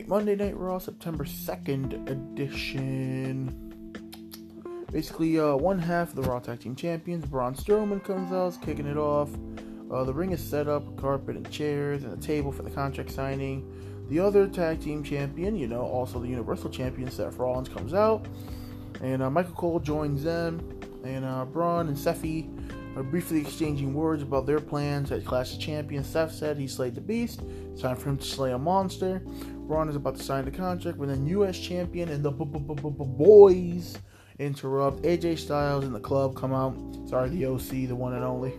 Alright, Monday Night Raw, September 2nd edition. Basically, uh, one half of the Raw Tag Team Champions, Braun Strowman comes out, kicking it off. Uh, the ring is set up, carpet and chairs, and a table for the contract signing. The other tag team champion, you know, also the Universal Champion, Seth Rollins, comes out. And uh, Michael Cole joins them. And uh, Braun and Seffi are briefly exchanging words about their plans at Clash of Champions. Seth said he slayed the beast. It's time for him to slay a monster. Braun is about to sign the contract with a U.S. champion, and the boys interrupt. AJ Styles and the club come out. Sorry, the OC, the one and only.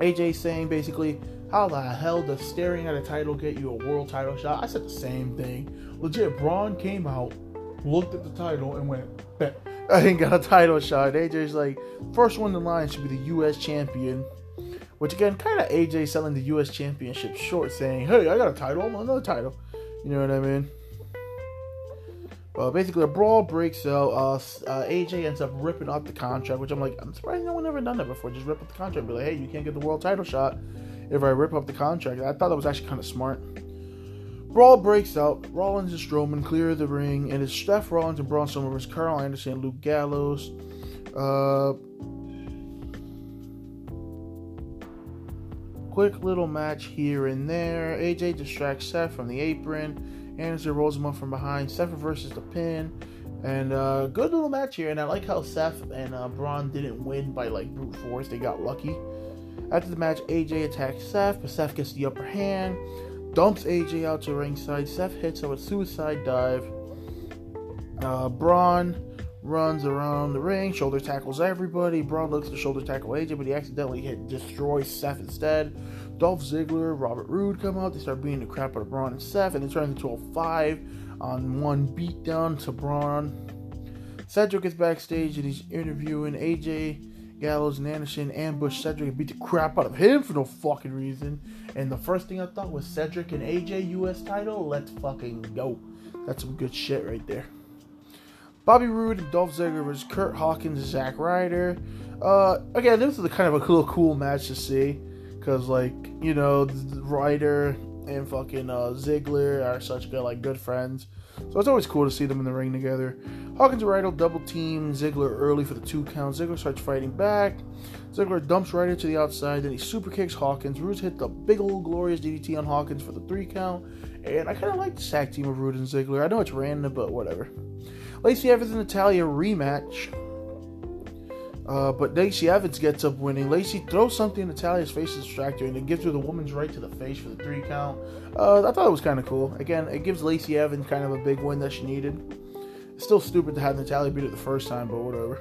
AJ saying basically, how the hell does staring at a title get you a world title shot? I said the same thing. Legit, Braun came out, looked at the title, and went, Bet. I ain't got a title shot. AJ's like, first one in line should be the U.S. champion. Which again, kind of AJ selling the U.S. championship short, saying, hey, I got a title, another title. You know what I mean? Well, basically, a brawl breaks out. Uh, uh, AJ ends up ripping up the contract, which I'm like, I'm surprised no one ever done that before. Just rip up the contract, be like, hey, you can't get the world title shot if I rip up the contract. I thought that was actually kind of smart. Brawl breaks out. Rollins and Strowman clear the ring, and it's Seth Rollins and Braun Strowman versus Karl Anderson and Luke Gallows. Uh, quick little match here and there. AJ distracts Seth from the apron. Anderson rolls him up from behind. Seth reverses the pin. And uh, good little match here. And I like how Seth and uh, Braun didn't win by like brute force. They got lucky. After the match, AJ attacks Seth, but Seth gets the upper hand dumps AJ out to ringside. Seth hits him with suicide dive. Uh, Braun runs around the ring, shoulder tackles everybody. Braun looks to shoulder tackle AJ, but he accidentally hit destroys Seth instead. Dolph Ziggler, Robert Roode come out. They start beating the crap out of Braun and Seth, and it turns into a five on one beatdown to Braun. Cedric gets backstage and he's interviewing AJ. Gallows and Anderson ambush Cedric and beat the crap out of him for no fucking reason. And the first thing I thought was Cedric and AJ US title. Let's fucking go. That's some good shit right there. Bobby Roode and Dolph Ziggler versus Kurt Hawkins and Zack Ryder. Uh, again, this is a kind of a cool, cool match to see. Because, like, you know, Ryder and fucking uh, Ziggler are such good, like, good friends. So it's always cool to see them in the ring together. Hawkins and Ryder double team Ziggler early for the two count. Ziggler starts fighting back. Ziggler dumps Ryder to the outside, then he super kicks Hawkins. Roode hit the big old glorious DDT on Hawkins for the three count. And I kind of like the sack team of Roode and Ziggler. I know it's random, but whatever. Lacey Evans and Natalya rematch. Uh, but Lacey Evans gets up winning. Lacey throws something in Natalya's face to distract her, and it gives her the woman's right to the face for the three count. Uh, I thought it was kind of cool. Again, it gives Lacey Evans kind of a big win that she needed. It's still stupid to have Natalya beat it the first time, but whatever.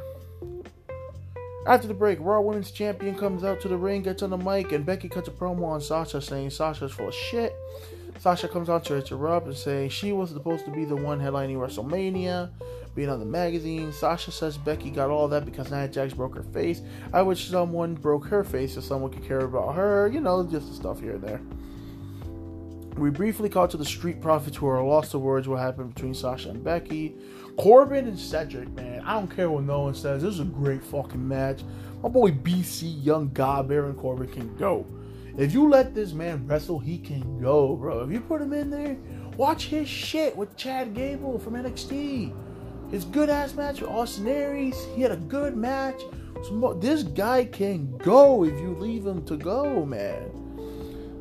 After the break, Raw Women's Champion comes out to the ring, gets on the mic, and Becky cuts a promo on Sasha saying Sasha's full of shit. Sasha comes out to interrupt and say she was supposed to be the one headlining WrestleMania being on the magazine. Sasha says Becky got all that because Nia Jax broke her face. I wish someone broke her face so someone could care about her. You know, just the stuff here and there. We briefly caught to the Street Profits who are lost to words what happened between Sasha and Becky. Corbin and Cedric, man, I don't care what no one says. This is a great fucking match. My boy BC Young God Baron Corbin can go. If you let this man wrestle, he can go, bro. If you put him in there, watch his shit with Chad Gable from NXT. His good ass match with Austin Aries. He had a good match. This guy can go if you leave him to go, man.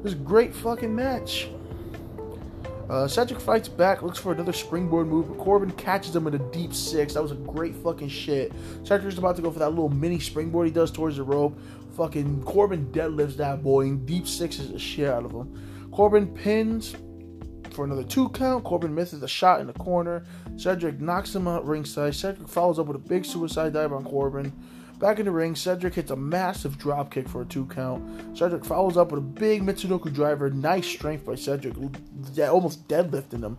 This great fucking match. Uh, Cedric fights back, looks for another springboard move, but Corbin catches him in a deep six. That was a great fucking shit. Cedric's about to go for that little mini springboard he does towards the rope. Fucking Corbin deadlifts that boy and deep sixes the shit out of him. Corbin pins for another two count. Corbin misses a shot in the corner. Cedric knocks him out ringside. Cedric follows up with a big suicide dive on Corbin. Back in the ring, Cedric hits a massive drop kick for a two count. Cedric follows up with a big Michinoku driver. Nice strength by Cedric, almost deadlifting him.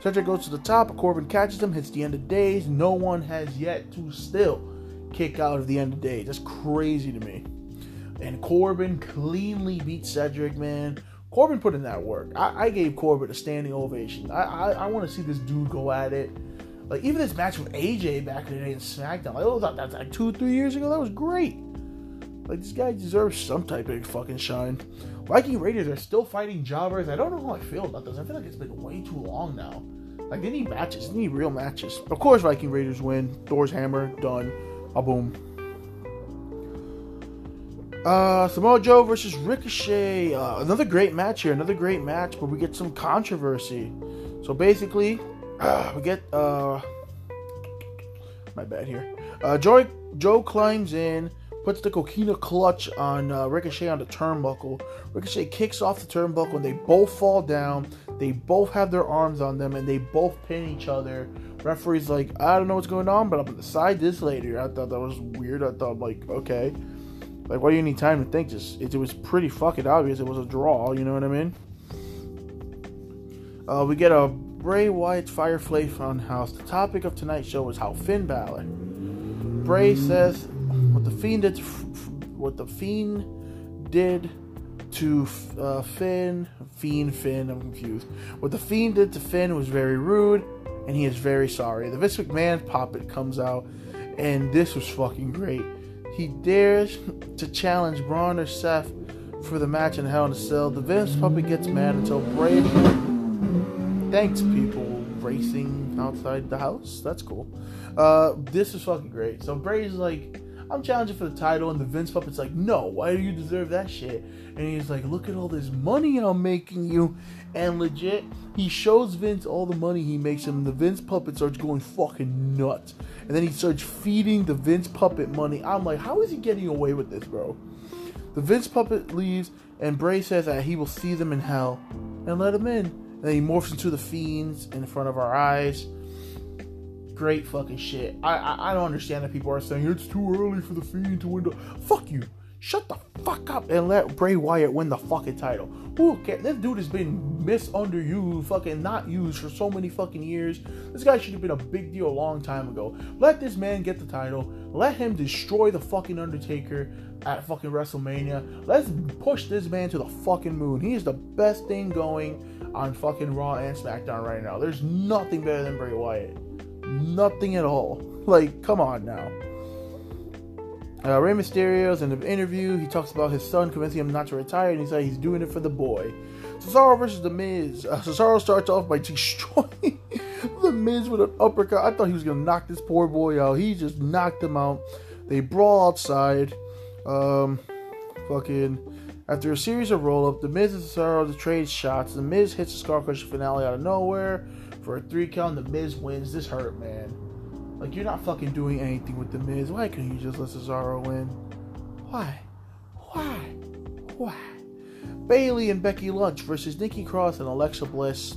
Cedric goes to the top. Corbin catches him, hits the end of days. No one has yet to still kick out of the end of days. That's crazy to me. And Corbin cleanly beats Cedric, man. Corbin put in that work. I, I gave Corbin a standing ovation. I I, I want to see this dude go at it. Like even this match with AJ back in the day in SmackDown, like oh, that, that's like two three years ago. That was great. Like this guy deserves some type of fucking shine. Viking Raiders are still fighting jobbers. I don't know how I feel about this. I feel like it's been way too long now. Like they need matches. They need real matches. Of course, Viking Raiders win. Thor's hammer done. A boom. Uh, Samoa Joe versus Ricochet. Uh, another great match here. Another great match, but we get some controversy. So basically, we get uh, my bad here. Uh, Joe Joe climbs in, puts the coquina clutch on uh, Ricochet on the turnbuckle. Ricochet kicks off the turnbuckle, and they both fall down. They both have their arms on them, and they both pin each other. Referee's like, I don't know what's going on, but I'm gonna decide this later. I thought that was weird. I thought like, okay. Like, why do you need time to think? Just it, it was pretty fucking obvious. It was a draw. You know what I mean? Uh, we get a Bray Wyatt Firefly Funhouse. The topic of tonight's show is how Finn Balor. Bray says what the Fiend did. What the Fiend did to uh, Finn. Fiend Finn. I'm confused. What the Fiend did to Finn was very rude, and he is very sorry. The Vince McMahon puppet comes out, and this was fucking great. He dares to challenge Braun or Seth for the match in Hell in a Cell. The Vince puppet gets mad until Bray thanks people racing outside the house. That's cool. Uh, this is fucking great. So Bray's like, I'm challenging for the title, and the Vince puppet's like, No, why do you deserve that shit? And he's like, Look at all this money I'm making you. And legit, he shows Vince all the money he makes him. And the Vince puppet starts going fucking nuts. And then he starts feeding the Vince puppet money. I'm like, How is he getting away with this, bro? The Vince puppet leaves, and Bray says that he will see them in hell and let him in. Then he morphs into the fiends in front of our eyes. Great fucking shit. I, I, I don't understand that people are saying it's too early for the fiend to win. Fuck you. Shut the fuck up and let Bray Wyatt win the fucking title. Who cares? This dude has been misunderused, fucking not used for so many fucking years. This guy should have been a big deal a long time ago. Let this man get the title. Let him destroy the fucking Undertaker at fucking WrestleMania. Let's push this man to the fucking moon. He is the best thing going on fucking Raw and SmackDown right now. There's nothing better than Bray Wyatt. Nothing at all. Like, come on now. Uh, Rey Mysterio's in the interview, he talks about his son convincing him not to retire, and he said he's doing it for the boy. Cesaro versus The Miz. Uh, Cesaro starts off by destroying The Miz with an uppercut. I thought he was going to knock this poor boy out. He just knocked him out. They brawl outside. Um, fucking. After a series of roll up, The Miz and Cesaro The trade shots. The Miz hits a Scar finale out of nowhere for a three count. The Miz wins. This hurt, man. Like, you're not fucking doing anything with The Miz. Why couldn't you just let Cesaro win? Why? Why? Why? Bayley and Becky Lynch versus Nikki Cross and Alexa Bliss.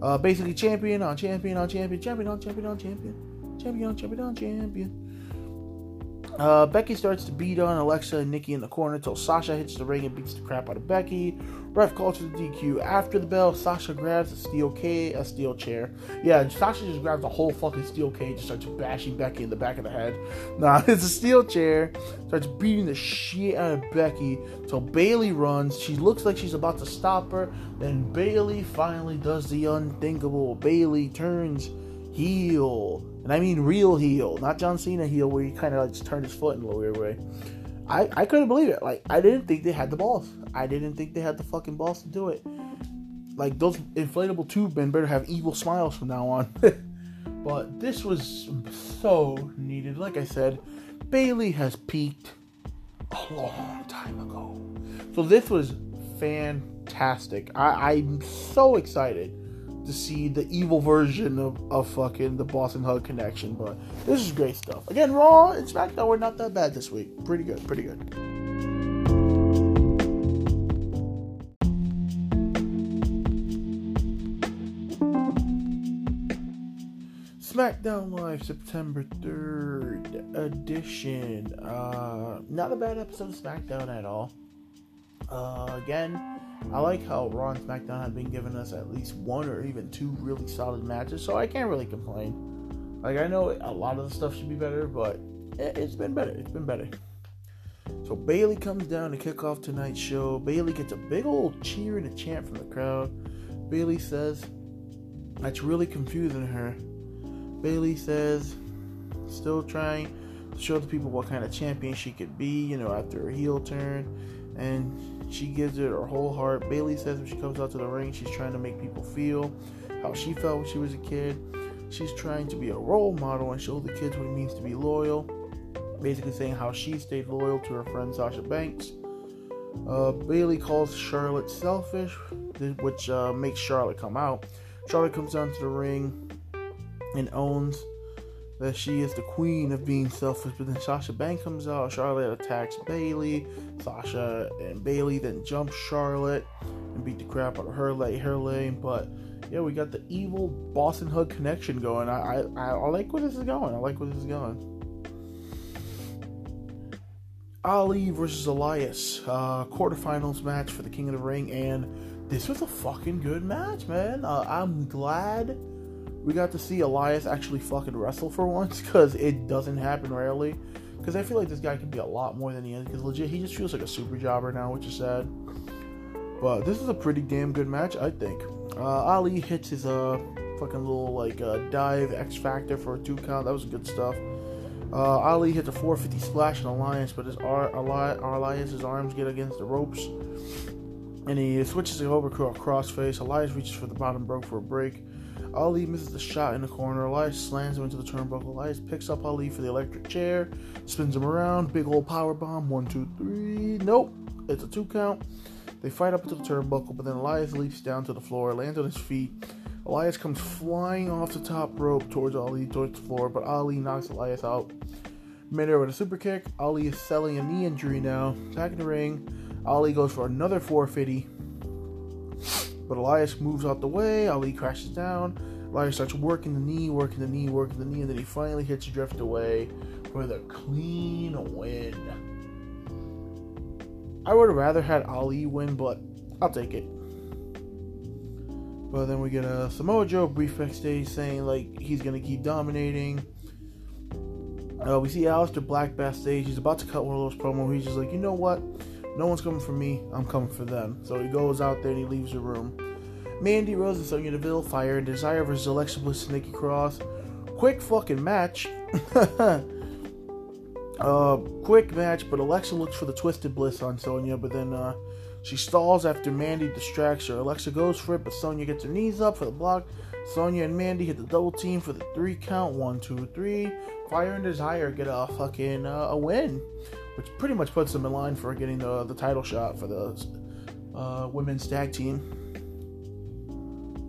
Uh, basically, champion on champion on champion, champion on champion on champion, champion on champion on champion. Uh, Becky starts to beat on Alexa and Nikki in the corner until Sasha hits the ring and beats the crap out of Becky. Ref calls for the DQ. After the bell, Sasha grabs a steel cage, a steel chair. Yeah, Sasha just grabs a whole fucking steel cage and starts bashing Becky in the back of the head. Nah, it's a steel chair. Starts beating the shit out of Becky until Bayley runs. She looks like she's about to stop her. Then Bayley finally does the unthinkable. Bayley turns heel and I mean real heel, not John Cena heel, where he kind of like just turned his foot in a weird way. I, I couldn't believe it. Like, I didn't think they had the balls. I didn't think they had the fucking balls to do it. Like, those inflatable tube men better have evil smiles from now on. but this was so needed. Like I said, Bayley has peaked a long time ago. So this was fantastic. I, I'm so excited to see the evil version of, of fucking the Boss 'n' Hug connection. But this is great stuff. Again, Raw and SmackDown were not that bad this week. Pretty good, pretty good. SmackDown Live September 3rd edition. Uh, not a bad episode of SmackDown at all. Uh, again, I like how Raw and SmackDown have been giving us at least one or even two really solid matches, so I can't really complain. Like I know a lot of the stuff should be better, but it's been better. It's been better. So Bayley comes down to kick off tonight's show. Bayley gets a big old cheer and a chant from the crowd. Bayley says that's really confusing her. Bayley says, still trying to show the people what kind of champion she could be, you know, after her heel turn. And she gives it her whole heart. Bayley says when she comes out to the ring, she's trying to make people feel how she felt when she was a kid. She's trying to be a role model and show the kids what it means to be loyal. Basically, saying how she stayed loyal to her friend Sasha Banks. Uh, Bayley calls Charlotte selfish, which uh, makes Charlotte come out. Charlotte comes down to the ring and owns that she is the queen of being selfish. But then Sasha Banks comes out. Charlotte attacks Bayley, Sasha and Bayley then jump Charlotte and beat the crap out of her late her lane. But yeah, we got the evil Boss 'n' Hug connection going. I, I I like where this is going. I like where this is going. Ali versus Elias, uh, quarterfinals match for the King of the Ring, and this was a fucking good match, man. Uh, I'm glad we got to see Elias actually fucking wrestle for once, because it doesn't happen rarely. Because I feel like this guy can be a lot more than he is, because legit, he just feels like a super jobber now, which is sad. But this is a pretty damn good match, I think. Uh, Ali hits his uh, fucking little like uh, dive X Factor for a two count. That was good stuff. Uh, Ali hits a 450 splash in Alliance, but his Ar- Elias's arms get against the ropes, and he switches it over to a crossface. Elias reaches for the bottom rope for a break. Ali misses the shot in the corner. Elias slams him into the turnbuckle. Elias picks up Ali for the electric chair, spins him around. Big old power bomb. One, two, three. Nope. It's a two count. They fight up into the turnbuckle, but then Elias leaps down to the floor, lands on his feet. Elias comes flying off the top rope towards Ali, towards the floor, but Ali knocks Elias out. Midair with a super kick. Ali is selling a knee injury now. Back in the ring. Ali goes for another 450. But Elias moves out the way. Ali crashes down. Elias starts working the knee, working the knee, working the knee, and then he finally hits a Drift away for a clean win. I would have rather had Ali win, but I'll take it. But then we get a Samoa Joe brief backstage saying like he's gonna keep dominating. Uh, we see Aleister Black backstage. He's about to cut one of those promos. He's just like, you know what? No one's coming for me. I'm coming for them. So he goes out there and he leaves the room. Mandy Rose and Sonya Deville fire and Desire versus Alexa Bliss and Nikki Cross. Quick fucking match. uh, quick match, but Alexa looks for the Twisted Bliss on Sonya, but then uh, she stalls after Mandy distracts her. Alexa goes for it, but Sonya gets her knees up for the block. Sonya and Mandy hit the double team for the three count. One, two, three. Fire and Desire get a fucking uh, a win, which pretty much puts them in line for getting the the title shot for the uh, women's tag team.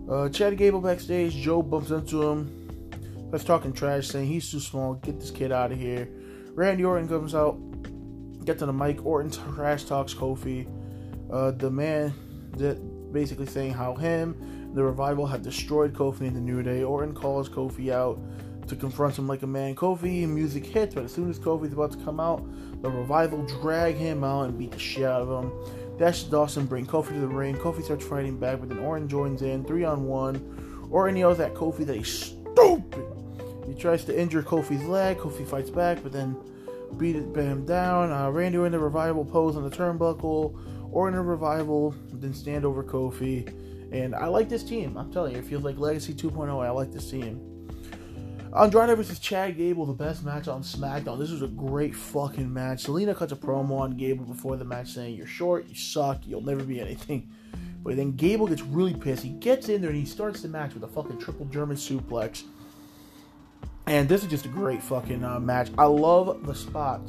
Uh, Chad Gable backstage. Joe bumps into him. Starts talking trash, saying he's too small. Get this kid out of here. Randy Orton comes out. Gets on the mic. Orton trash talks Kofi. Uh, the man that basically saying how him the revival had destroyed Kofi in the New Day. Orton calls Kofi out to confront him like a man. Kofi music hits, but as soon as Kofi's about to come out, the revival drag him out and beat the shit out of him. Dash Dawson bring Kofi to the ring. Kofi starts fighting back, but then Orton joins in, three on one. Orton yells at Kofi that he's stupid. He tries to injure Kofi's leg. Kofi fights back, but then beat it, him down. Uh, Randy in the revival pose on the turnbuckle. Orton in revival, then stand over Kofi. And I like this team. I'm telling you, it feels like Legacy 2.0. I like this team. Andrade versus Chad Gable, the best match on SmackDown. This was a great fucking match. Zelina cuts a promo on Gable before the match saying, You're short, you suck, you'll never be anything. But then Gable gets really pissed. He gets in there and he starts the match with a fucking triple German suplex. And this is just a great fucking uh, match. I love the spot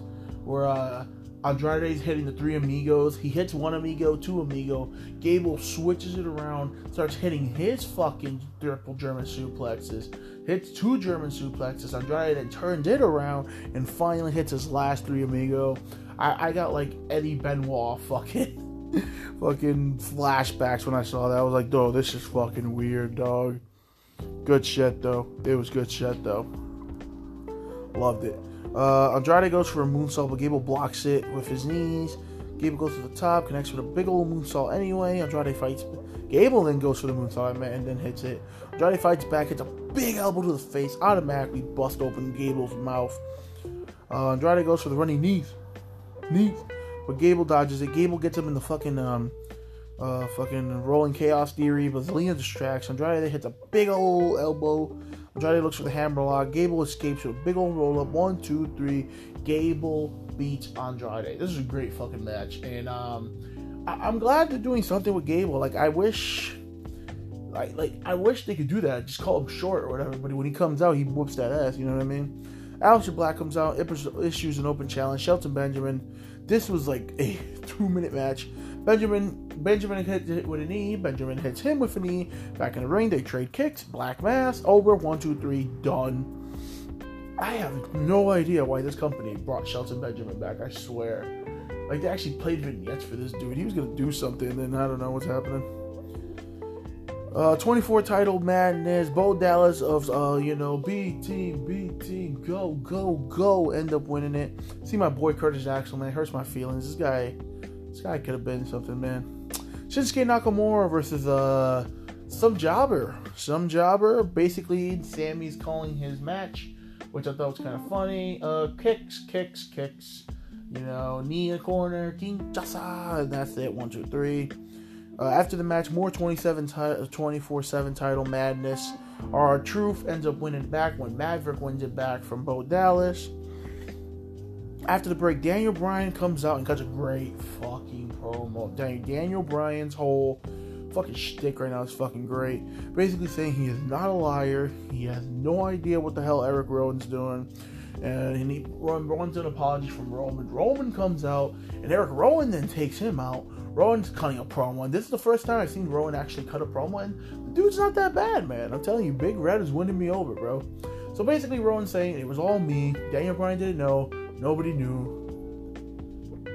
where uh, Andrade's hitting the three amigos. He hits one amigo, two amigo. Gable switches it around, starts hitting his fucking triple German suplexes. Hits two German suplexes. Andrade then turns it around and finally hits his last three amigo. I, I got like Eddie Benoit fucking fucking flashbacks when I saw that. I was like, "Dog, this is fucking weird, dog." Good shit though. It was good shit though. Loved it. Uh, Andrade goes for a moonsault, but Gable blocks it with his knees. Gable goes to the top, connects with a big old moonsault anyway. Andrade fights. Gable then goes for the moonsault and then hits it. Andrade fights back, hits a big elbow to the face, automatically bust open Gable's mouth. Uh, Andrade goes for the running knees. Knees. But Gable dodges it. Gable gets him in the fucking um, Uh, fucking rolling chaos theory, but Zelina distracts. Andrade hits a big old elbow. Andrade looks for the hammerlock. Gable escapes with a big old roll up. One, two, three. Gable beats Andrade. This is a great fucking match, and um, I- am glad they're doing something with Gable. Like I wish, like like I wish they could do that. Just call him short or whatever. But when he comes out, he whoops that ass. You know what I mean? Aleister Black comes out, issues an open challenge. Shelton Benjamin. This was like a two-minute match. Benjamin Benjamin hit with a knee. Benjamin hits him with a knee. Back in the ring, they trade kicks. Black mass over. One, two, three. Done. I have no idea why this company brought Shelton Benjamin back. I swear. Like they actually played vignettes for this dude. He was gonna do something, and then I don't know what's happening. Uh, 24 title madness. Bo Dallas of uh, you know, B team, B team, go, go, go. End up winning it. See my boy Curtis Axel, man. It hurts my feelings. This guy, this guy could have been something, man. Shinsuke Nakamura versus uh some jobber. Some jobber. Basically, Sammy's calling his match which I thought was kind of funny. Uh, kicks, kicks, kicks. You know, knee in corner, King Jasa, and that's it. One, two, three. Uh, after the match, more 27 24 7 title madness. R-Truth ends up winning back when Maverick wins it back from Bo Dallas. After the break, Daniel Bryan comes out and cuts a great fucking promo. Daniel Bryan's whole fucking shtick right now is fucking great. Basically saying he is not a liar. He has no idea what the hell Eric Rowan's doing. And he runs an apology from Roman. Roman comes out, and Eric Rowan then takes him out. Rowan's cutting a promo, and this is the first time I've seen Rowan actually cut a promo, and the dude's not that bad, man. I'm telling you, Big Red is winning me over, bro. So basically, Rowan's saying it was all me. Daniel Bryan didn't know. Nobody knew.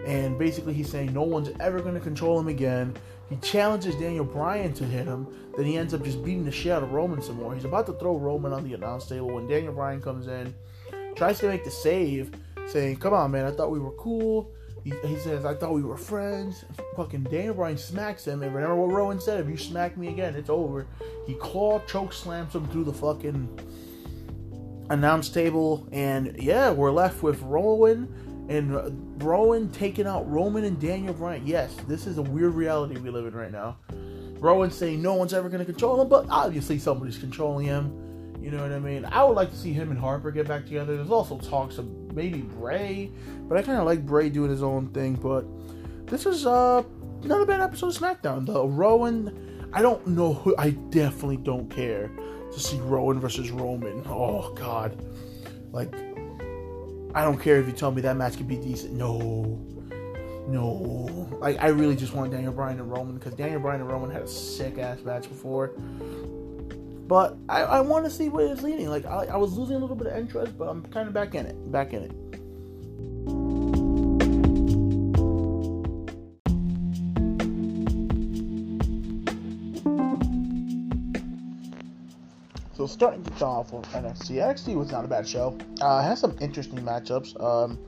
And basically, he's saying no one's ever going to control him again. He challenges Daniel Bryan to hit him. Then he ends up just beating the shit out of Roman some more. He's about to throw Roman on the announce table when Daniel Bryan comes in, tries to make the save, saying, Come on, man, I thought we were cool. He, he says, I thought we were friends. Fucking Daniel Bryan smacks him. And remember what Rowan said if you smack me again, it's over. He claw choke slams him through the fucking announce table. And yeah, we're left with Rowan and Rowan taking out Roman and Daniel Bryan. Yes, this is a weird reality we live in right now. Rowan saying no one's ever going to control him, but obviously somebody's controlling him. You know what I mean? I would like to see him and Harper get back together. There's also talks of maybe Bray, but I kind of like Bray doing his own thing. But this is uh, not a bad episode of SmackDown. The Rowan, I don't know who. I definitely don't care to see Rowan versus Roman. Oh God, like I don't care if you tell me that match could be decent. No. No. Like, I really just want Daniel Bryan and Roman because Daniel Bryan and Roman had a sick ass match before. But I, I want to see where it's leading. Like, I, I was losing a little bit of interest, but I'm kind of back in it. Back in it. Starting to off with NXT. NXT was not a bad show. Uh, has some interesting matchups. Um,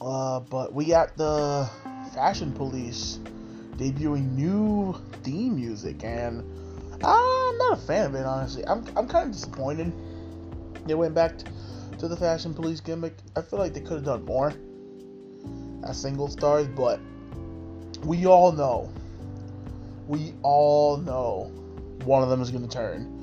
uh, but we got the Fashion Police debuting new theme music, and I'm not a fan of it honestly. I'm I'm kind of disappointed. They went back to the Fashion Police gimmick. I feel like they could have done more as single stars, but we all know, we all know, one of them is going to turn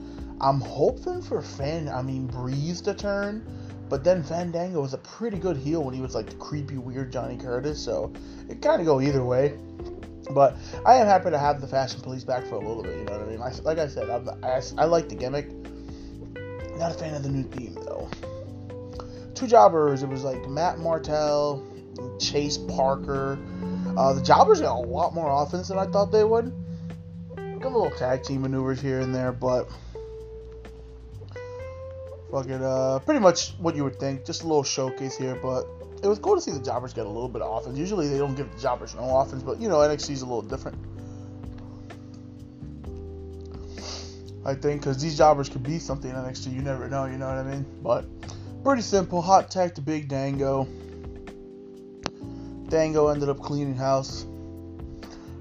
I'm hoping for Fan, I mean Breeze to turn, but then Fandango was a pretty good heel when he was like the creepy, weird Johnny Curtis, so it kind of go either way. But I am happy to have the Fashion Police back for a little bit. You know what I mean? Like I said, I, I like the gimmick. Not a fan of the new theme though. Two jobbers. It was like Matt Martell, Chase Parker. Uh, the jobbers got a lot more offense than I thought they would. Got a little tag team maneuvers here and there, but fucking uh, pretty much what you would think. Just a little showcase here, but it was cool to see the jobbers get a little bit of offense. Usually they don't give the jobbers no offense, but you know NXT's a little different. I think because these jobbers could be something in NXT. You never know. You know what I mean? But pretty simple. Hot tag to Big Dango. Dango ended up cleaning house.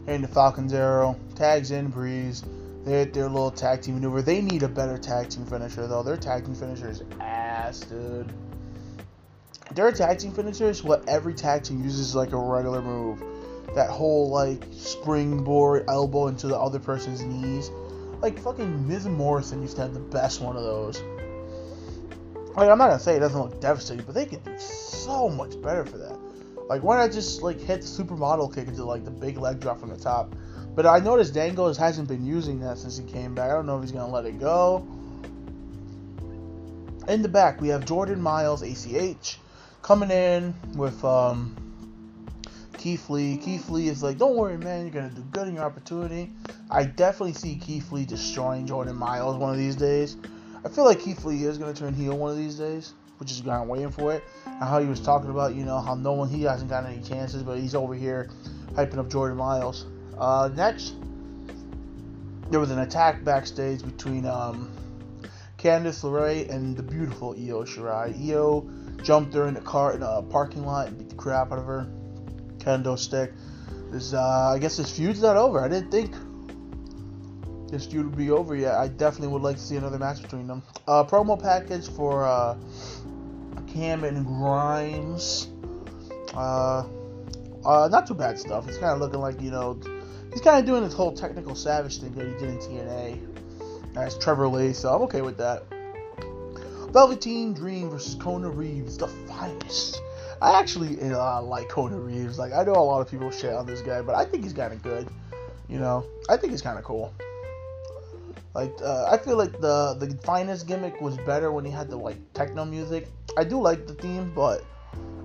And the Falcon's arrow tags in Breeze. Their, their little tag team maneuver. They need a better tag team finisher, though. Their tag team finisher is ass, dude. Their tag team finisher is what every tag team uses like a regular move. that whole like springboard elbow into the other person's knees. Like fucking Miz Morrison used to have the best one of those. Like I'm not gonna say it doesn't look devastating, but they could do so much better for that. Like why not just like hit the supermodel kick into like the big leg drop from the top? But I noticed Dangles hasn't been using that since he came back. I don't know if he's gonna let it go. In the back we have Jordan Myles, ACH, coming in with um, Keith Lee. Keith Lee is like, don't worry, man, you're gonna do good in your opportunity. I definitely see Keith Lee destroying Jordan Myles one of these days. I feel like Keith Lee is gonna turn heel one of these days, which is kind of waiting for it. And how he was talking about, you know, how no one he hasn't got any chances, but he's over here hyping up Jordan Myles. Uh, next, there was an attack backstage between um, Candice LeRae and the beautiful Io Shirai. Io jumped her in the car in a parking lot and beat the crap out of her. Kendo stick. This, uh, I guess this feud's not over. I didn't think this feud would be over yet. I definitely would like to see another match between them. Uh, promo package for uh, Cameron Grimes. Uh, uh, not too bad stuff. It's kind of looking like you know, he's kind of doing this whole technical savage thing that he did in TNA. That's Trevor Lee, so I'm okay with that. Velveteen Dream versus Kona Reeves, the finest. I actually uh, like Kona Reeves. Like I know a lot of people shit on this guy, but I think he's kind of good. You know, I think he's kind of cool. Like uh, I feel like the the finest gimmick was better when he had the like techno music. I do like the theme, but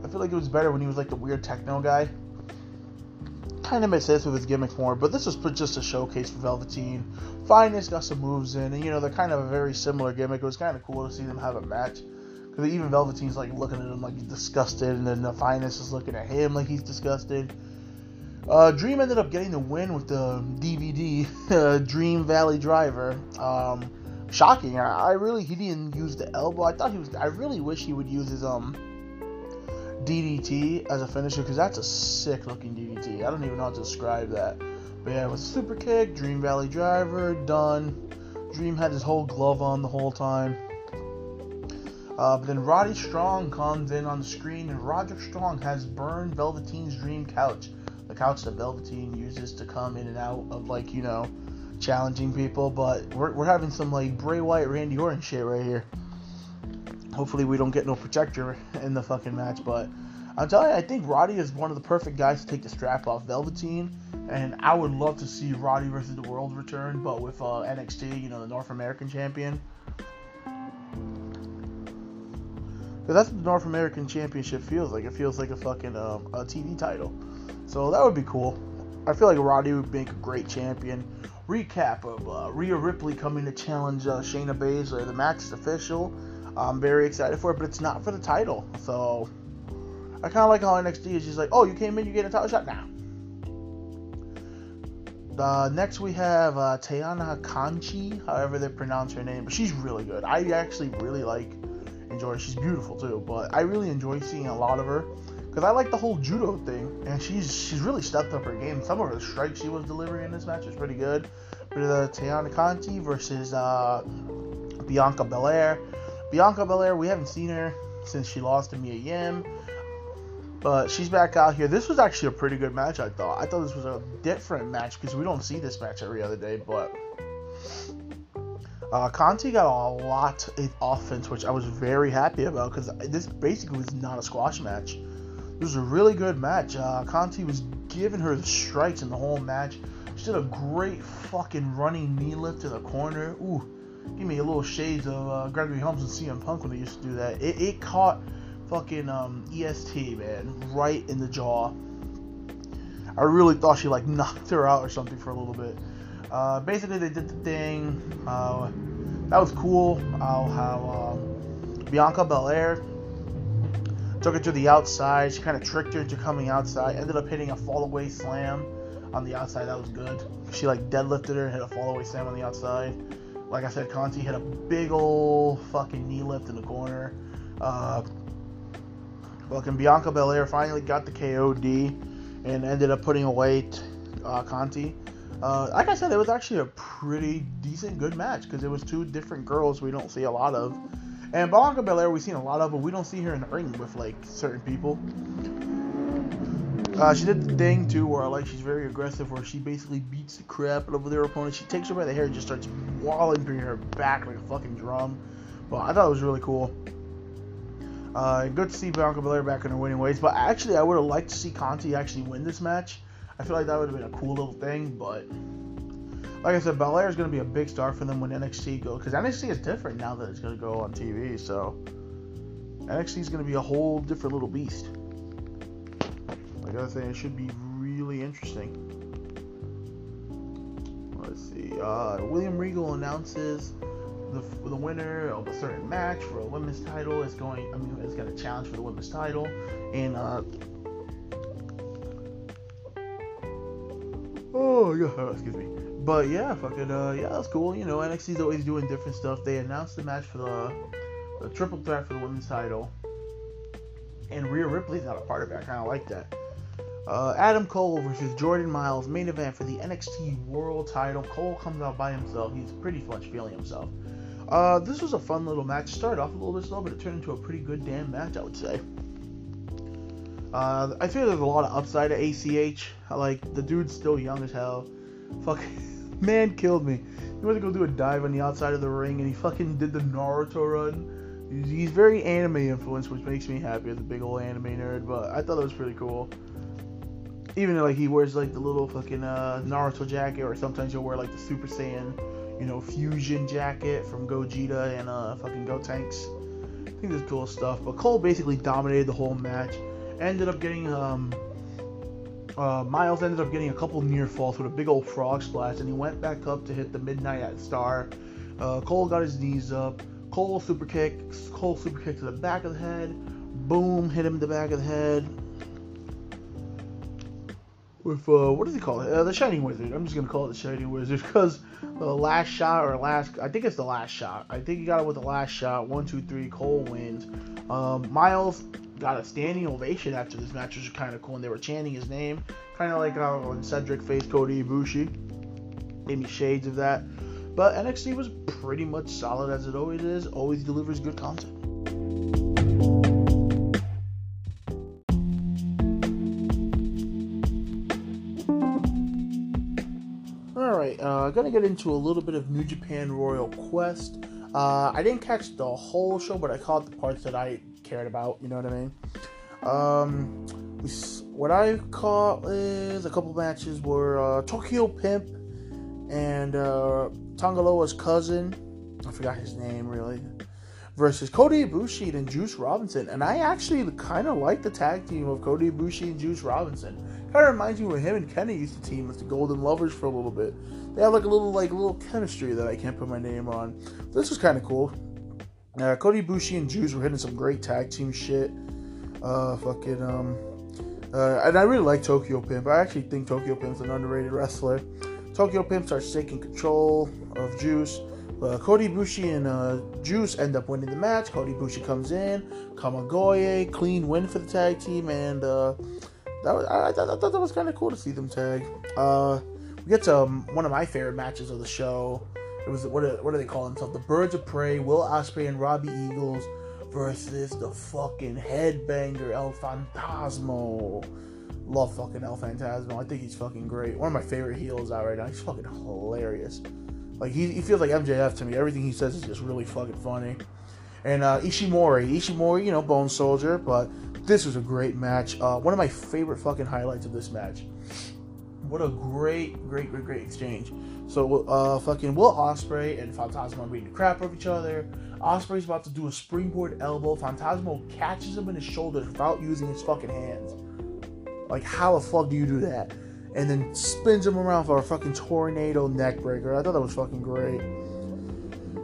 I feel like it was better when he was like the weird techno guy. Kind of makes sense with his gimmick more, but this was just a showcase for Velveteen. Finest got some moves in, and you know they're kind of a very similar gimmick. It was kind of cool to see them have a match because even Velveteen's like looking at him like he's disgusted, and then the Finest is looking at him like he's disgusted. Uh, Dream ended up getting the win with the DVD uh, Dream Valley Driver. Um, shocking. I, I, really he didn't use the elbow. I thought he was. I really wish he would use his um DDT as a finisher because that's a sick looking DDT. I don't even know how to describe that. But yeah, it was super kick, Dream Valley Driver, done. Dream had his whole glove on the whole time. Uh, but then Roddy Strong comes in on the screen, and Roderick Strong has burned Velveteen's dream couch the couch that Velveteen uses to come in and out of like you know challenging people. But we're, we're having some like Bray Wyatt, Randy Orton shit right here. Hopefully we don't get no projector in the fucking match, but I'm telling you, I think Roddy is one of the perfect guys to take the strap off Velveteen, and I would love to see Roddy versus the World return, but with uh, NXT, you know, the North American champion. Because that's what the North American Championship feels like. It feels like a fucking um, a TV title. So that would be cool. I feel like Roddy would make a great champion. Recap of uh, Rhea Ripley coming to challenge uh, Shayna Baszler. The match is official. I'm very excited for it, but it's not for the title. So I kind of like how NXT is just like, oh, you came in, you get a title shot now. Uh, next we have uh, Tayana Kanchi, however they pronounce her name, but she's really good. I actually really like enjoy her. She's beautiful too, but I really enjoy seeing a lot of her because I like the whole judo thing, and she's she's really stepped up her game. Some of her strikes she was delivering in this match was pretty good. But uh, Tayana Conti versus uh, Bianca Belair. Bianca Belair, we haven't seen her since she lost to Mia Yim, but she's back out here. This was actually a pretty good match, I thought. I thought this was a different match because we don't see this match every other day, but. Uh, Conti got a lot of offense, which I was very happy about because this basically was not a squash match. It was a really good match. Uh, Conti was giving her the strikes in the whole match. She did a great fucking running knee lift to the corner. Ooh, give me a little shades of uh, Gregory Helms and CM Punk when they used to do that. It, it caught fucking um, EST, man, right in the jaw. I really thought she like knocked her out or something for a little bit. Uh, basically, they did the thing. Uh, that was cool. how um, Bianca Belair took her to the outside. She kind of tricked her into coming outside. Ended up hitting a fallaway slam on the outside. That was good. She like deadlifted her and hit a fallaway slam on the outside. Like I said, Conti hit a big old fucking knee lift in the corner. Uh, fucking Bianca Belair finally got the KOD and ended up putting away uh, Conti. Uh, like I said, it was actually a pretty decent, good match because it was two different girls we don't see a lot of. And Bianca Belair, we've seen a lot of, but we don't see her in the ring with like certain people. Uh, she did the thing too, where like she's very aggressive, where she basically beats the crap out of their opponent. She takes her by the hair and just starts walling through her back like a fucking drum. But I thought it was really cool. Uh, good to see Bianca Belair back in her winning ways. But actually, I would have liked to see Conti actually win this match. I feel like that would have been a cool little thing. But like I said, Belair is going to be a big star for them when NXT goes because NXT is different now that it's going to go on TV. So NXT is going to be a whole different little beast. Like I was saying, it should be really interesting. Let's see. Uh, William Regal announces the, the winner of a certain match for a women's title is going. I mean, it's got a challenge for the women's title, and uh, oh yeah, excuse me. But yeah, fucking uh, yeah, that's cool. You know, NXT's always doing different stuff. They announced the match for the the triple threat for the women's title, and Rhea Ripley's not a part of it. I kind of like that. Uh, Adam Cole versus Jordan Myles main event for the NXT World Title. Cole comes out by himself. He's pretty much feeling himself. Uh, this was a fun little match. Started off a little bit slow, but it turned into a pretty good damn match, I would say. Uh, I feel there's a lot of upside to ACH. Like the dude's still young as hell. Fuck, man killed me. He went to go do a dive on the outside of the ring, and he fucking did the Naruto run. He's, he's very anime influenced, which makes me happy as a big old anime nerd. But I thought it was pretty cool even like he wears like the little fucking uh, Naruto jacket, or sometimes he'll wear like the Super Saiyan, you know, fusion jacket from Gogeta and uh, fucking Gotenks. I think this cool stuff. But Cole basically dominated the whole match. Ended up getting um, uh, Myles ended up getting a couple near falls with a big old frog splash, and he went back up to hit the Midnight Star. Uh, Cole got his knees up. Cole super kick. Cole super kick to the back of the head. Boom, hit him in the back of the head with uh, what does he call it? Uh, the Shining Wizard. I'm just gonna call it the Shining Wizard because the last shot or last, I think it's the last shot. I think he got it with the last shot. One, two, three. Cole wins. Um, Myles got a standing ovation after this match, which was kind of cool, and they were chanting his name, kind of like when Cedric faced Kota Ibushi. Maybe shades of that. But NXT was pretty much solid as it always is. Always delivers good content. Uh, gonna get into a little bit of New Japan Royal Quest. Uh, I didn't catch the whole show, but I caught the parts that I cared about. You know what I mean? Um, what I caught is a couple matches were uh, Tokyo Pimp and uh, Tanga Loa's cousin. I forgot his name really. Versus Kota Ibushi and Juice Robinson, and I actually kind of like the tag team of Kota Ibushi and Juice Robinson. Kind of reminds me when him and Kenny used to team as the Golden Lovers for a little bit. They have like a little like little chemistry that I can't put my name on. This was kind of cool. Uh, Kota Ibushi and Juice were hitting some great tag team shit. Uh, fucking um, uh, and I really like Tokyo Pimp. I actually think Tokyo Pimp's an underrated wrestler. Tokyo Pimp starts taking control of Juice. Uh, Kota Ibushi and uh, Juice end up winning the match. Kota Ibushi comes in, Kamigoye, clean win for the tag team, and uh, that was I, I, thought, that was kind of cool to see them tag. Uh, we get to um, one of my favorite matches of the show. It was what do, what do they call themselves? The Birds of Prey, Will Ospreay and Robbie Eagles versus the fucking headbanger El Phantasmo. Love fucking El Phantasmo. I think he's fucking great. One of my favorite heels out right now. He's fucking hilarious. Like he, he feels like MJF to me. Everything he says is just really fucking funny. And uh, Ishimori, Ishimori, you know, Bone Soldier, but this was a great match. Uh, one of my favorite fucking highlights of this match. What a great, great, great, great exchange. So, uh, fucking Will Ospreay and Phantasmo are beating the crap out of each other. Ospreay's about to do a springboard elbow. Phantasmo catches him in his shoulder without using his fucking hands. Like, how the fuck do you do that? And then spins him around for a fucking tornado neckbreaker. I thought that was fucking great.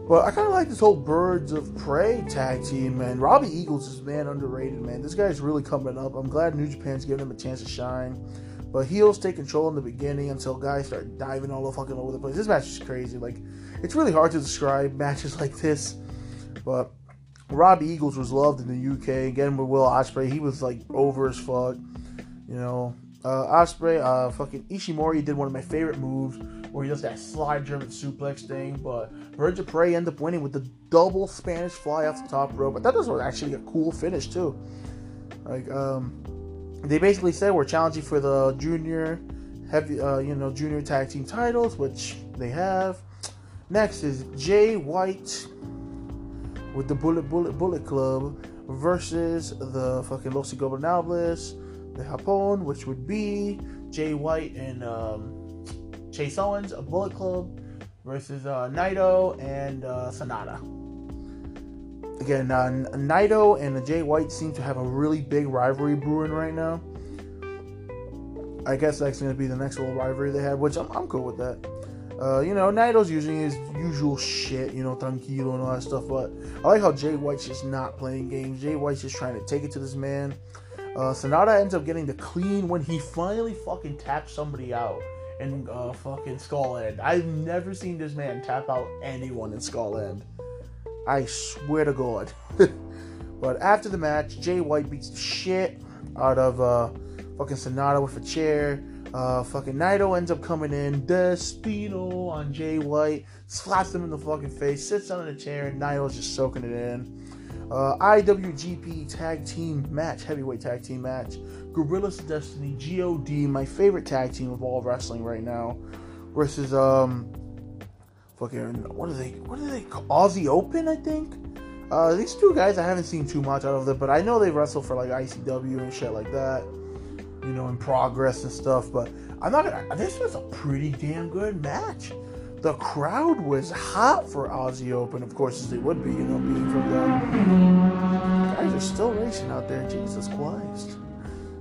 But I kind of like this whole Birds of Prey tag team, man. Robbie Eagles is man underrated, man. This guy's really coming up. I'm glad New Japan's giving him a chance to shine. But heels take control in the beginning until guys start diving all the fucking over the place. This match is crazy. Like, it's really hard to describe matches like this. But Robbie Eagles was loved in the UK. Again with Will Ospreay, he was like over as fuck. You know, uh, Ospreay, uh, fucking Ishimori did one of my favorite moves where he does that slide German suplex thing. But Birds of Prey end up winning with the double Spanish fly off the top rope. But that was actually a cool finish too. Like, um, they basically said we're challenging for the junior heavy, uh, you know, junior tag team titles, which they have. Next is Jay White with the Bullet Bullet Bullet Club versus the fucking Los Ingobernables de Japón, which would be Jay White and um, Chase Owens, a Bullet Club versus uh, Naito and uh, Sanada. Again, uh, Naito and Jay White seem to have a really big rivalry brewing right now. I guess that's going to be the next little rivalry they have, which I'm, I'm cool with that. Uh, you know, Naito's using his usual shit, you know, tranquilo and all that stuff, but I like how Jay White's just not playing games. Jay White's just trying to take it to this man. Uh, Sanada ends up getting the clean when he finally fucking taps somebody out in uh, fucking Skull End. I've never seen this man tap out anyone in Skull End. I swear to God. but after the match, Jay White beats the shit out of uh, fucking Sanada with a chair. Uh, fucking Naito ends up coming in, Destino on Jay White, slaps him in the fucking face, sits on the chair, and Naito's just soaking it in. Uh, IWGP Tag Team Match, Heavyweight Tag Team Match. Guerrillas of Destiny, God, my favorite tag team of all wrestling right now, versus um, fucking what are they? What are they? Aussie Open, I think. Uh, these two guys I haven't seen too much out of them, but I know they wrestle for like ICW and shit like that you know, in progress and stuff. But I'm not gonna. This was a pretty damn good match. The crowd was hot for Aussie Open, of course, as they would be, you know, being from them. Guys are still racing out there. Jesus Christ,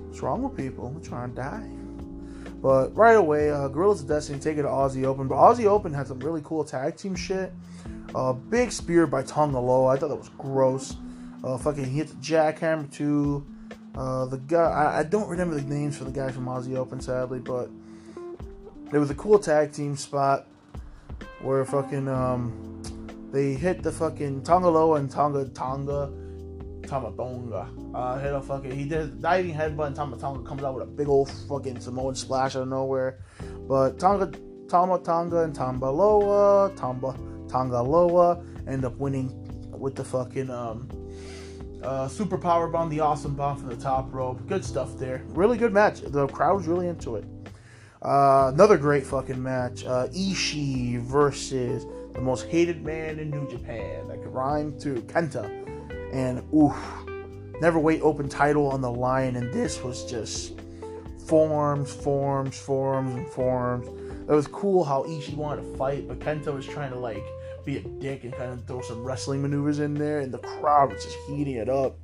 what's wrong with people? We're trying to die. But right away, uh, Guerrillas of Destiny take it to Aussie Open. But Aussie Open had some really cool tag team shit. Uh, big spear by Tonga Loa. I thought that was gross. Uh, fucking hit the jackhammer too. Uh, the guy, I, I, don't remember the names for the guy from Aussie Open, sadly, but it was a cool tag team spot where fucking um, they hit the fucking Tonga Loa and Tonga Tonga Tama Tonga. Uh, hit a fucking he did a diving headbutt and Tama Tonga comes out with a big old fucking Samoan splash out of nowhere. But Tonga Tama Tonga and Tamba Loa Tamba Tonga Loa end up winning with the fucking um uh, super power bomb, the awesome bomb from the top rope. Good stuff there. Really good match. The crowd was really into it. Uh, another great fucking match. Uh, Ishii versus the most hated man in New Japan. That could rhyme to Kenta. And oof, never wait open title on the line. And this was just forms, forms, forms, and forms. It was cool how Ishii wanted to fight, but Kenta was trying to like be a dick and kind of throw some wrestling maneuvers in there, and the crowd was just heating it up.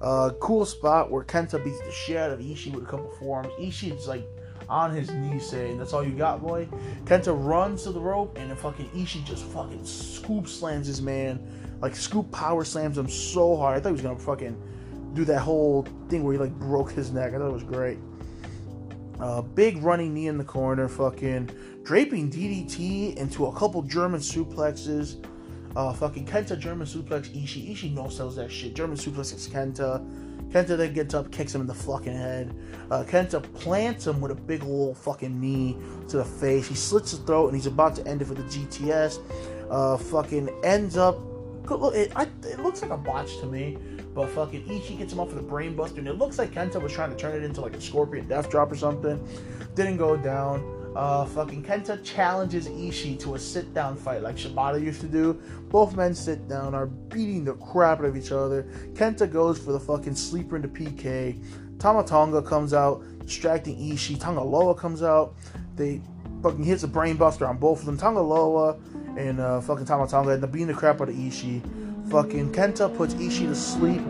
Uh, cool spot where Kenta beats the shit out of Ishii with a couple forearms. Ishii's like on his knees saying, That's all you got, boy. Kenta runs to the rope and then fucking Ishii just fucking scoop slams his man. Like scoop power slams him so hard. I thought he was gonna fucking do that whole thing where he like broke his neck. I thought it was great. Uh, big running knee in the corner, fucking draping DDT into a couple German suplexes. Uh, fucking Kenta German suplex Ishii. Ishii no sells that shit. German suplexes Kenta. Kenta then gets up, kicks him in the fucking head. Uh, Kenta plants him with a big old fucking knee to the face. He slits his throat and he's about to end it with the GTS. Uh, fucking ends up. It, I, it looks like a botch to me, but fucking Ishii gets him off with a brainbuster, and it looks like Kenta was trying to turn it into like a scorpion death drop or something. Didn't go down. Uh, fucking Kenta challenges Ishii to a sit down fight like Shibata used to do. Both men sit down, are beating the crap out of each other. Kenta goes for the fucking sleeper into PK. Tama Tonga comes out, distracting Ishii. Tonga Loa comes out. They fucking hits a brainbuster on both of them. Tonga Loa and uh, fucking Tama Tonga end up beating the crap out of Ishii. Fucking Kenta puts Ishii to sleep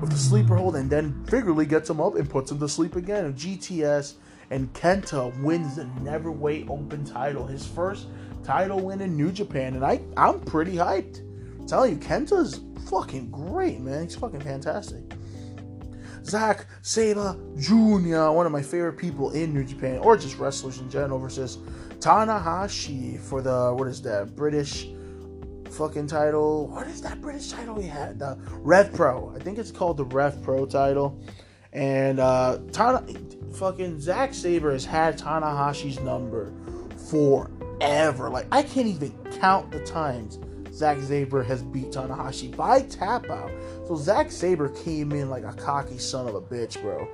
with the sleeper hold and then figuratively gets him up and puts him to sleep again. GTS and Kenta wins the Never Wait Open title, his first title win in New Japan, and I I'm pretty hyped. I'm telling you, Kenta's fucking great, man. He's fucking fantastic. Zack Sabre Jr., one of my favorite people in New Japan, or just wrestlers in general, versus Tanahashi for the what is that British fucking title? What is that British title he had? The Rev Pro. I think it's called the Rev Pro title. And uh, Tana, fucking Zack Sabre has had Tanahashi's number forever. Like I can't even count the times Zack Sabre has beat Tanahashi by tap out. So Zack Sabre came in like a cocky son of a bitch, bro.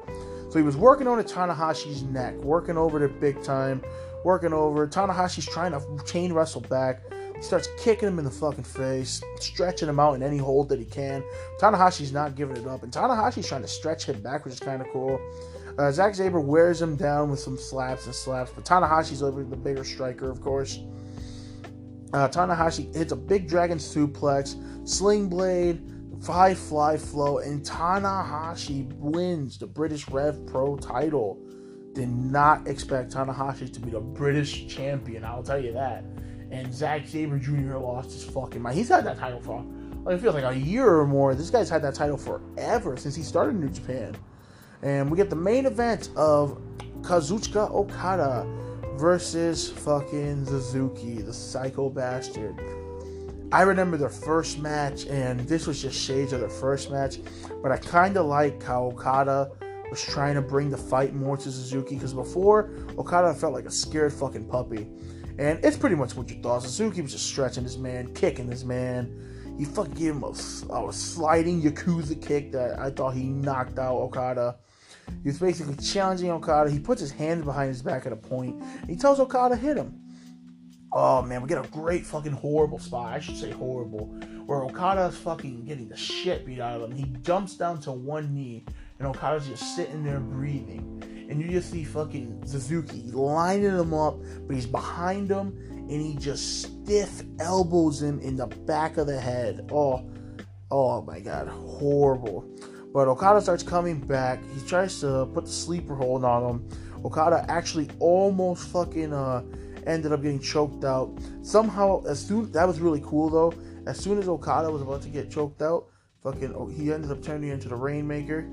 So he was working on Tanahashi's neck, working over the big time, working over. Tanahashi's trying to chain wrestle back. He starts kicking him in the fucking face, stretching him out in any hold that he can. Tanahashi's not giving it up, and Tanahashi's trying to stretch him back, which is kind of cool. Uh, Zack Sabre wears him down with some slaps and slaps, but Tanahashi's the bigger striker, of course. Uh, Tanahashi hits a big dragon suplex, sling blade, high fly flow, and Tanahashi wins the British Rev Pro title. Did not expect Tanahashi to be the British champion, I'll tell you that. And Zack Sabre Jr. lost his fucking mind. He's had that title for, like, it feels like a year or more. This guy's had that title forever since he started New Japan. And we get the main event of Kazuchika Okada versus fucking Suzuki, the psycho bastard. I remember their first match, and this was just shades of their first match. But I kind of like how Okada was trying to bring the fight more to Suzuki because before Okada felt like a scared fucking puppy, and it's pretty much what you thought. Suzuki was just stretching this man, kicking this man. He fucking gave him a, a sliding Yakuza kick that I thought he knocked out Okada. He was basically challenging Okada. He puts his hands behind his back at a point. he tells Okada hit him. Oh man, we get a great fucking horrible spot. I should say horrible. Where Okada's fucking getting the shit beat out of him. He jumps down to one knee and Okada's just sitting there breathing. And you just see fucking Suzuki lining him up, but he's behind him and he just stiff elbows him in the back of the head. Oh, oh my god, horrible. But Okada starts coming back. He tries to put the sleeper hold on him. Okada actually almost fucking uh, ended up getting choked out. Somehow, as soon that was really cool though. As soon as Okada was about to get choked out, fucking oh, he ended up turning into the Rainmaker.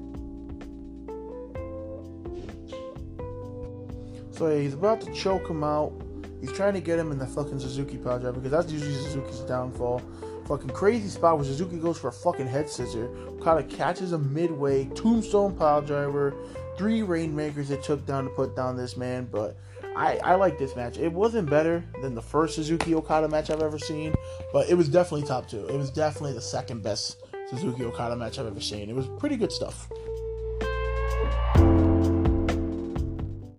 So yeah, he's about to choke him out. He's trying to get him in the fucking Suzuki power driver because that's usually Suzuki's downfall. Fucking crazy spot where Suzuki goes for a fucking head scissor. Okada catches him midway. Tombstone pile driver. Three rainmakers it took down to put down this man. But I, I like this match. It wasn't better than the first Suzuki Okada match I've ever seen, but it was definitely top two. It was definitely the second best Suzuki Okada match I've ever seen. It was pretty good stuff.